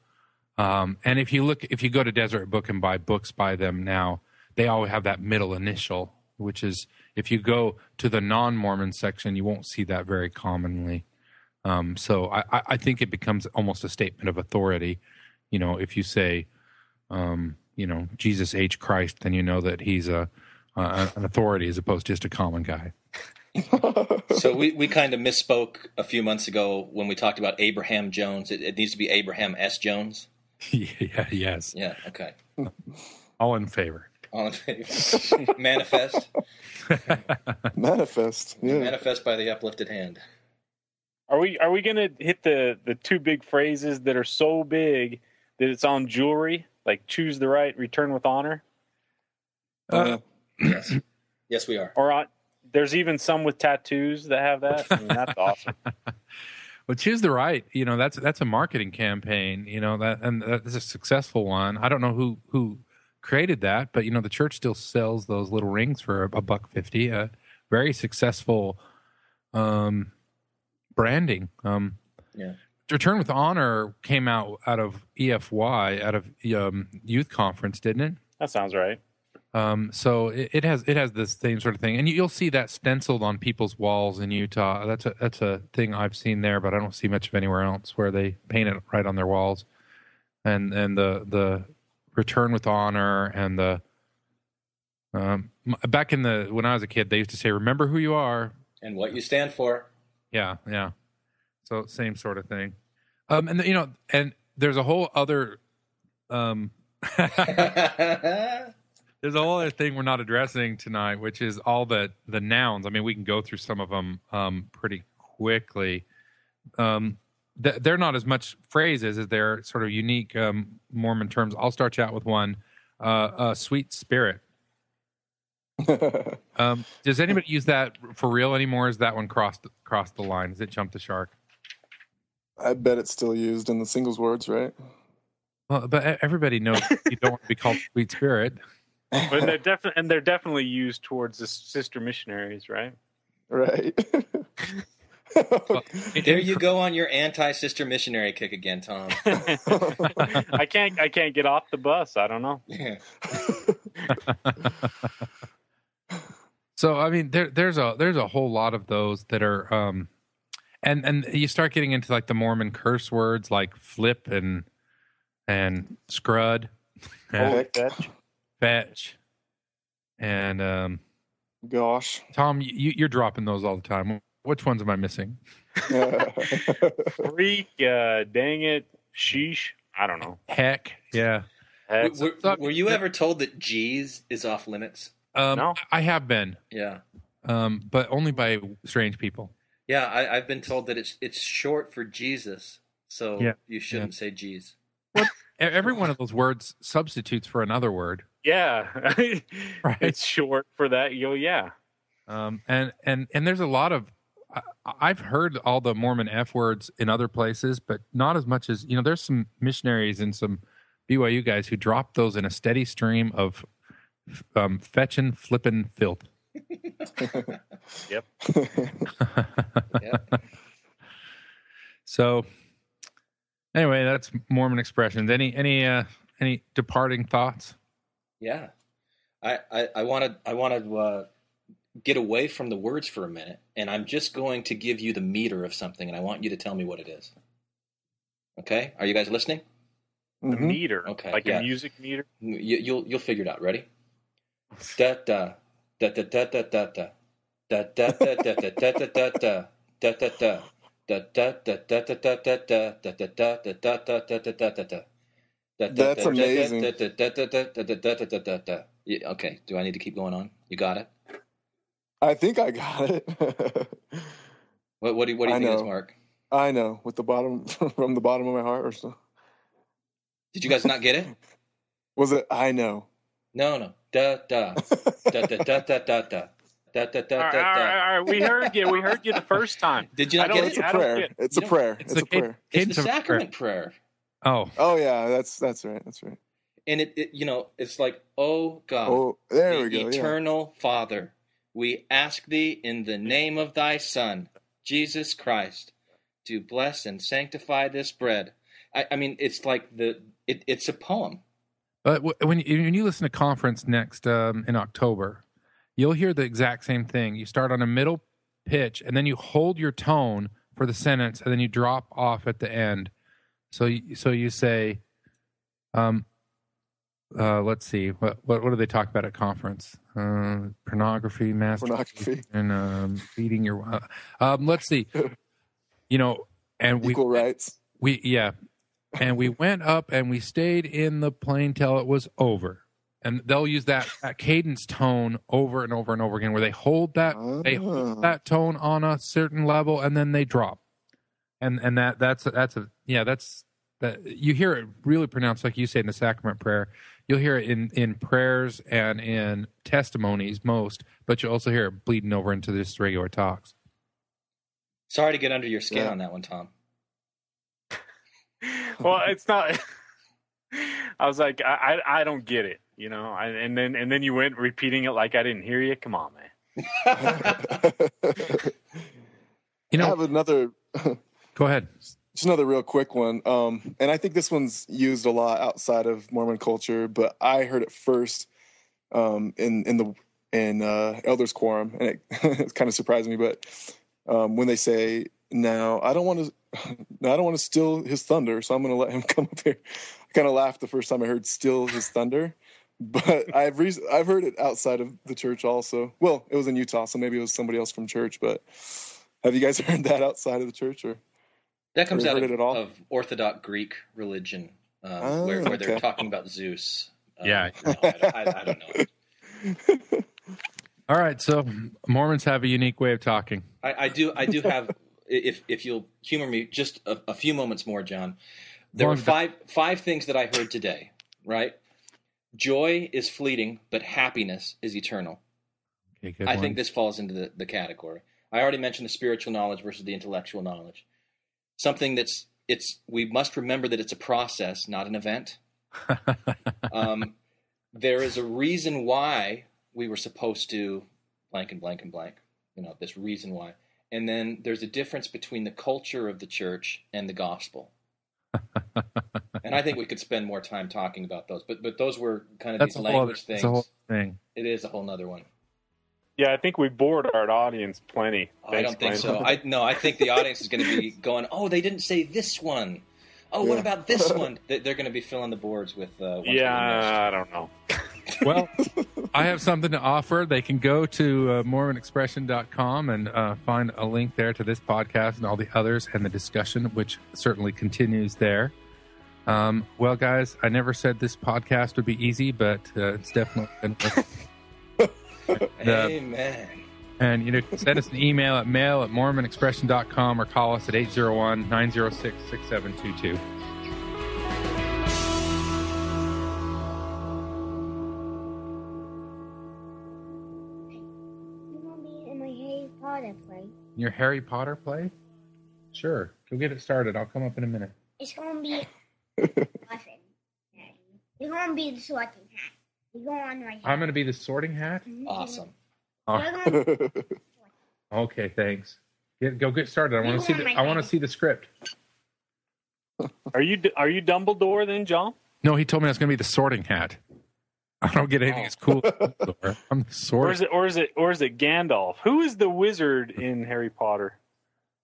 um, and if you look, if you go to Deseret Book and buy books by them now, they all have that middle initial, which is if you go to the non-Mormon section, you won't see that very commonly. Um, so I, I- I think it becomes almost a statement of authority. You know, if you say, um, you know, Jesus H. Christ, then you know that he's a, uh, an authority as opposed to just a common guy. So we, we kind of misspoke a few months ago when we talked about Abraham Jones. It, it needs to be Abraham S. Jones. yeah, yes. Yeah. Okay. All in favor. All in favor. Manifest. Manifest. Yeah. Manifest by the uplifted hand. Are we are we gonna hit the the two big phrases that are so big that it's on jewelry, like choose the right, return with honor, Uh, Yes. Yes, we are. or on, there's even some with tattoos that have that. I mean, that's awesome. Well, choose the right. You know, that's that's a marketing campaign. You know that, and that's a successful one. I don't know who who created that, but you know, the church still sells those little rings for a, buck fifty. A very successful um, branding. Um, Yeah. Return with Honor came out out of EFY, out of um, youth conference, didn't it? That sounds right. Um, so it, it has it has the same sort of thing, and you, you'll see that stenciled on people's walls in Utah. That's a that's a thing I've seen there, but I don't see much of anywhere else where they paint it right on their walls. And and the the return with honor and the um, back in the when I was a kid, they used to say, "Remember who you are." And what you stand for. Yeah, yeah. So same sort of thing. Um, and you know, and there's a whole other um. There's a whole other thing we're not addressing tonight, which is all the the nouns. I mean, we can go through some of them um, pretty quickly. Um, th- they're not as much phrases as they're sort of unique um, Mormon terms. I'll start you out with one: uh, uh, "sweet spirit." Um, does anybody use that for real anymore? Is that one crossed crossed the line? Has it jumped the shark? I bet it's still used in the singles wards, right? Well, but e- everybody knows you don't want to be called sweet spirit. But they're definitely and they're definitely used towards the sister missionaries, right? right. there you go on your anti-sister missionary kick again, Tom. I can't I can't get off the bus. I don't know. Yeah. So I mean, there, there's a there's a whole lot of those that are, um, and and you start getting into like the Mormon curse words like flip and and scrud, and Holy fetch. fetch, and um, Gosh. Tom, you, you're dropping those all the time. Which ones am I missing? Freak, uh, dang it, sheesh. I don't know. Heck, yeah. Heck, Were, were- were you ever told that G's is off limits? Um, No. I have been, Yeah. um, but only by strange people. Yeah, I, I've been told that it's it's short for Jesus, so Yeah, you shouldn't say G's. Every one of those words substitutes for another word, yeah, right? it's short for that. You go, yeah. um, and and and there's a lot of I, I've heard all the Mormon f words in other places, but not as much as you know. There's some missionaries and some BYU guys who drop those in a steady stream of um, fetching, flipping, filth. Yep. yep. So, anyway, that's Mormon expressions. Any any uh, any departing thoughts? Yeah, I I, I want to I want to uh, get away from the words for a minute, and I'm just going to give you the meter of something, and I want you to tell me what it is. Okay, are you guys listening? The Mhm. meter, Okay, like yeah. a music meter. You, you'll you'll figure it out. Ready? Da da da da da da da da da da da da da da da da da da da da. Da da da da da da da da da da da da da da da da da da da. That's amazing. Yeah, Okay, do I need to keep going on? You got it. I think I got it. what, what do you, what do you think know. it is, Mark? I know, with the bottom from the bottom of my heart, or so. Did you guys not get it? Was it? I know. No, no. Da da da da da da da da. Da, da, da, all, right, all, right, all right, we heard you. We heard you the first time. Did you not get it? It's a prayer. It's a prayer. It's, a, prayer. It's the sacrament prayer. Oh. Oh yeah, that's that's right. That's right. And it, it you know, it's like, oh God, oh, there the we go, eternal yeah. Father, we ask thee in the name of thy Son, Jesus Christ, to bless and sanctify this bread. I, I mean, it's like the it, it's a poem. But when you, when you listen to conference next um, in October, you'll hear the exact same thing. You start on a middle pitch, and then you hold your tone for the sentence, and then you drop off at the end. So you, so you say, um, uh, let's see, what, what what do they talk about at conference? Uh, pornography, masturbation, Pornography. and um, feeding your. Uh, um, let's see, you know, and we Equal rights. we yeah and we went up and we stayed in the plane till it was over. And they'll use that, that cadence tone over and over and over again, where they hold that they hold Ah. that tone on a certain level and then they drop. And and that that's that's a yeah that's that you hear it really pronounced like you say in the sacrament prayer. You'll hear it in in prayers and in testimonies most, but you'll also hear it bleeding over into this regular talks. Sorry to get under your skin Yeah. on that one, Tom. well, it's not. I was like, I, I, I don't get it, you know. I, and then and then you went repeating it like I didn't hear you. Come on, man. You know, I know, have another go ahead. Just another real quick one. Um, and I think this one's used a lot outside of Mormon culture, but I heard it first um, in in the in uh, elders quorum, and it, it kind of surprised me. But um, when they say, "Now I don't want to, I don't want to steal his thunder, so I'm going to let him come up here," I kind of laughed the first time I heard "steal his thunder." But I've re- I've heard it outside of the church also. Well, it was in Utah, so maybe it was somebody else from church. But have you guys heard that outside of the church or? That comes out of, at all? of Orthodox Greek religion, um, Oh, where, where they're talking about Zeus. Um, Yeah. no, I, I, I don't know. All right, so Mormons have a unique way of talking. I, I do. I do have. If if you'll humor me just a, a few moments more, John. There were five five things that I heard today. Right. Joy is fleeting, but happiness is eternal. Okay, good I one. think this falls into the, the category. I already mentioned the spiritual knowledge versus the intellectual knowledge. Something that's it's we must remember that it's a process, not an event. um, there is a reason why we were supposed to blank and blank and blank. You know, this reason why. And then there's a difference between the culture of the church and the gospel. and I think we could spend more time talking about those. But but those were kind of that's these language that's things. a whole thing. It is a whole nother one. Yeah, I think we bored our audience plenty. Oh, I don't think Glenn. so. I no, I think the audience is going to be going. Oh, they didn't say this one. Oh, what about this one? They- They're going to be filling the boards with. Uh, ones that we missed. Yeah, I don't know. Well, I have something to offer. They can go to uh, MormonExpression.com and uh, find a link there to this podcast and all the others and the discussion, which certainly continues there. Um, well, guys, I never said this podcast would be easy, but uh, it's definitely been. The- Amen. And you know, send us an email at mail at mormonexpression.com or call us at 801 906 6722. You want to be in my Harry Potter play? Your Harry Potter play? Sure. Go get it started. I'll come up in a minute. It's gonna be lesson. You're gonna be the sorting hat. You go on right I'm going to be the sorting hat. Mhm. Awesome. Oh, okay, thanks. Get, go get started. I want to see the I want to see the script. Are you are you Dumbledore then, John? No, he told me I was going to be the sorting hat. I don't get anything Oh. as cool. as I'm the Or is it or is it or is it Gandalf? Who is the wizard in Harry Potter?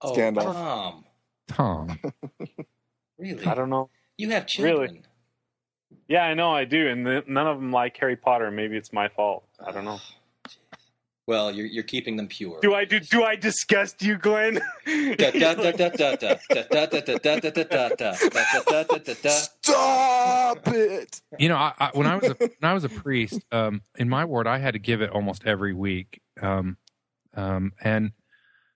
Oh, Gandalf. Tom. Tom. Really? I don't know. You have children. Yeah, I know I do, and the, none of them like Harry Potter. Maybe it's my fault. I don't know. Well, you're you're keeping them pure. Do I do do I disgust you, Glenn? Stop it. You know, I, I, when I was a when I was a priest, um, in my ward, I had to give it almost every week, um, um, and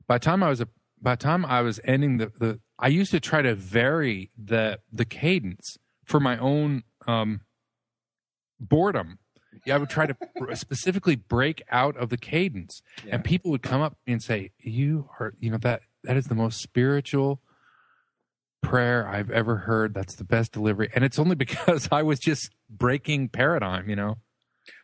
by the time I was a by the time I was ending the, the I used to try to vary the the cadence for my own um, boredom. Yeah, I would try to specifically break out of the cadence, Yeah. and people would come up to me and say, "You are, you know that that is the most spiritual prayer I've ever heard. That's the best delivery." And it's only because I was just breaking paradigm, you know.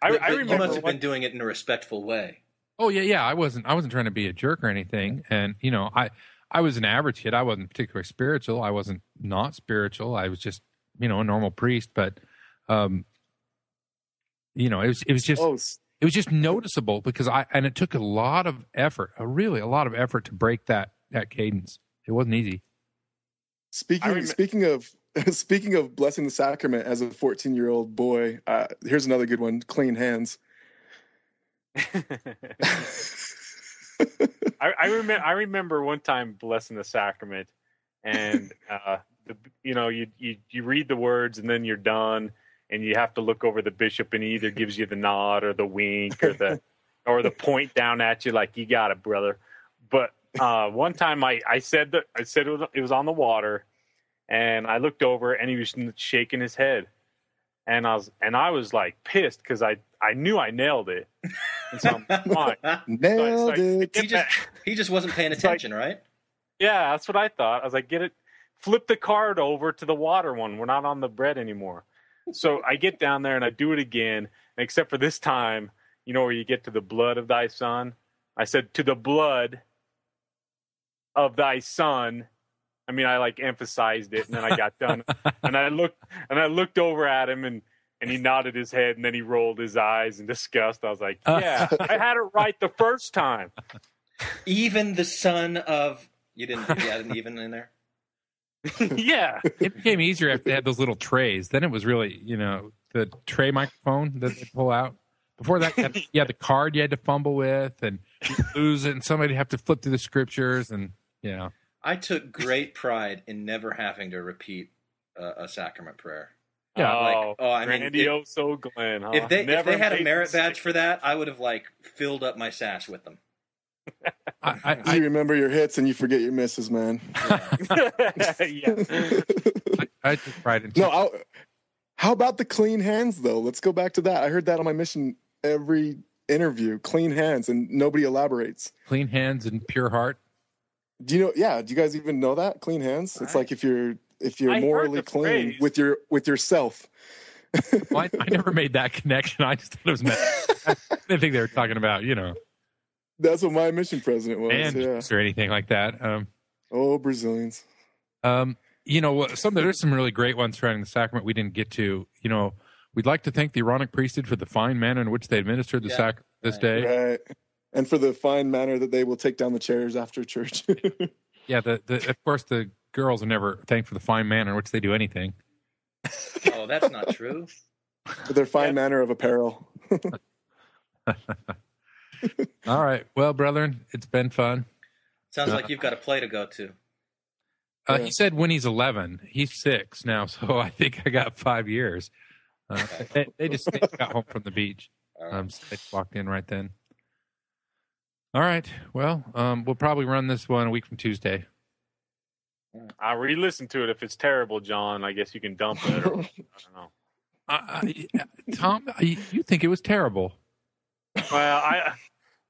I, But- I but you must have been doing it in a respectful way. Oh yeah, yeah. I wasn't. I wasn't trying to be a jerk or anything. And you know, I I was an average kid. I wasn't particularly spiritual. I wasn't not spiritual. I was just you know a normal priest. But um, you know, it was it was just oh. it was just noticeable because I and it took a lot of effort, a really a lot of effort to break that that cadence. It wasn't easy. speaking I remem- speaking of speaking of blessing the sacrament as a 14 year old boy, uh, here's another good one: clean hands. I, I remember. I remember one time blessing the sacrament, and uh, the you know you you you read the words and then you're done, and you have to look over the bishop and he either gives you the nod or the wink or the or the point down at you like you got it, brother. But uh, one time I I said that I said it was it was on the water, and I looked over and he was shaking his head, and I was and I was like pissed because I I knew I nailed it. And so I'm fine. Nailed So I- it. he just he just wasn't paying It's like- attention, right? Yeah, that's what I thought. I was like, get it, flip the card over to the water one. We're not on the bread anymore. So I get down there and I do it again, except for this time, you know, where you get to the blood of thy son. I said, to the blood of thy son. I mean, I like emphasized it, and then I got done, and I looked, and I looked over at him, and and he nodded his head, and then he rolled his eyes in disgust. I was like, uh. yeah, I had it right the first time. Even the son of you didn't you had an even in there. yeah. It became easier after they had those little trays. Then it was really, you know, the tray microphone that they pull out. Before that, you had, you had the card you had to fumble with, and lose it, and somebody'd have to flip through the scriptures, and you know, I took great pride in never having to repeat a, a sacrament prayer. Yeah, like, oh, oh, I mean, if- grandioso oh, Glenn. Huh? If they if they had a merit badge for that, I would have like filled up my sash with them. I, I, you remember your hits and you forget your misses, man. yeah. I, I took pride in. No, i how about the clean hands though? Let's go back to that. I heard that on my mission every interview. Clean hands, and nobody elaborates. clean hands and pure heart. Do you know? Yeah. Do you guys even know that clean hands? It's like if you're if you're morally clean phrase. with your with yourself. Well, I, I never made that connection. I just thought it was. Meant, I didn't think they were talking about you know That's what my mission president was. man yeah. or anything like that. Um, Oh, Brazilians. Um, you know, some there's some really great ones surrounding the sacrament we didn't get to. You know, we'd like to thank the Aaronic priesthood for the fine manner in which they administered the Yeah, sacrament this right. day. Right. And for the fine manner that they will take down the chairs after church. Yeah, the, the of course the girls are never thanked for the fine manner in which they do anything. Oh, that's not true. for their fine manner of apparel. All right, well, brethren, it's been fun. Sounds like you've got a play to go to. Uh, Yeah. He said when he's 11, he's six now, so I think I got five years. Uh, they, they just they got home from the beach. All right. Um, so they just walked in right then. All right. Well, um, we'll probably run this one a week from Tuesday. I re-listen to it. If it's terrible, John, I guess you can dump it. Or, I don't know. Uh, uh, Tom, you you think it was terrible? Well, I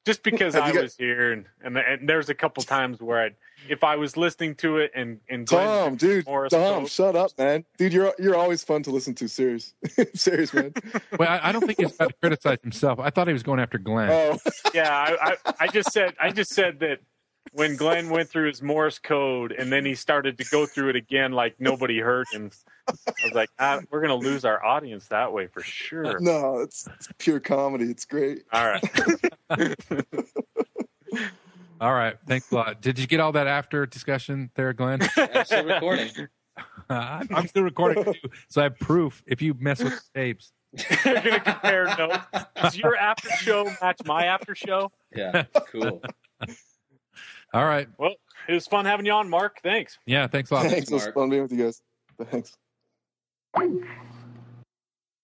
just because I got- was here, and, and and there's a couple times where I, if I was listening to it, and and Glenn Tom, dude, Morris Tom, Code- shut up, man. Dude, you're you're always fun to listen to. Serious, serious, man. Well, I, I don't think he's about to criticize himself. I thought he was going after Glenn. Oh, yeah, I, I, I just said I just said that when Glenn went through his Morse code and then he started to go through it again like nobody heard him. I was like, ah, we're gonna lose our audience that way for sure. no, it's, it's pure comedy. It's great. All right. All right. Thanks a lot. Did you get all that after discussion there, Glenn? I'm still recording. Uh, I'm still recording too, so I have proof if you mess with the tapes. You're gonna compare notes. Does your after show match my after show? Yeah, cool. All right. Well, it was fun having you on, Mark. Thanks. Yeah. Thanks a lot. Thanks. It was Mark. fun being with you guys. Thanks.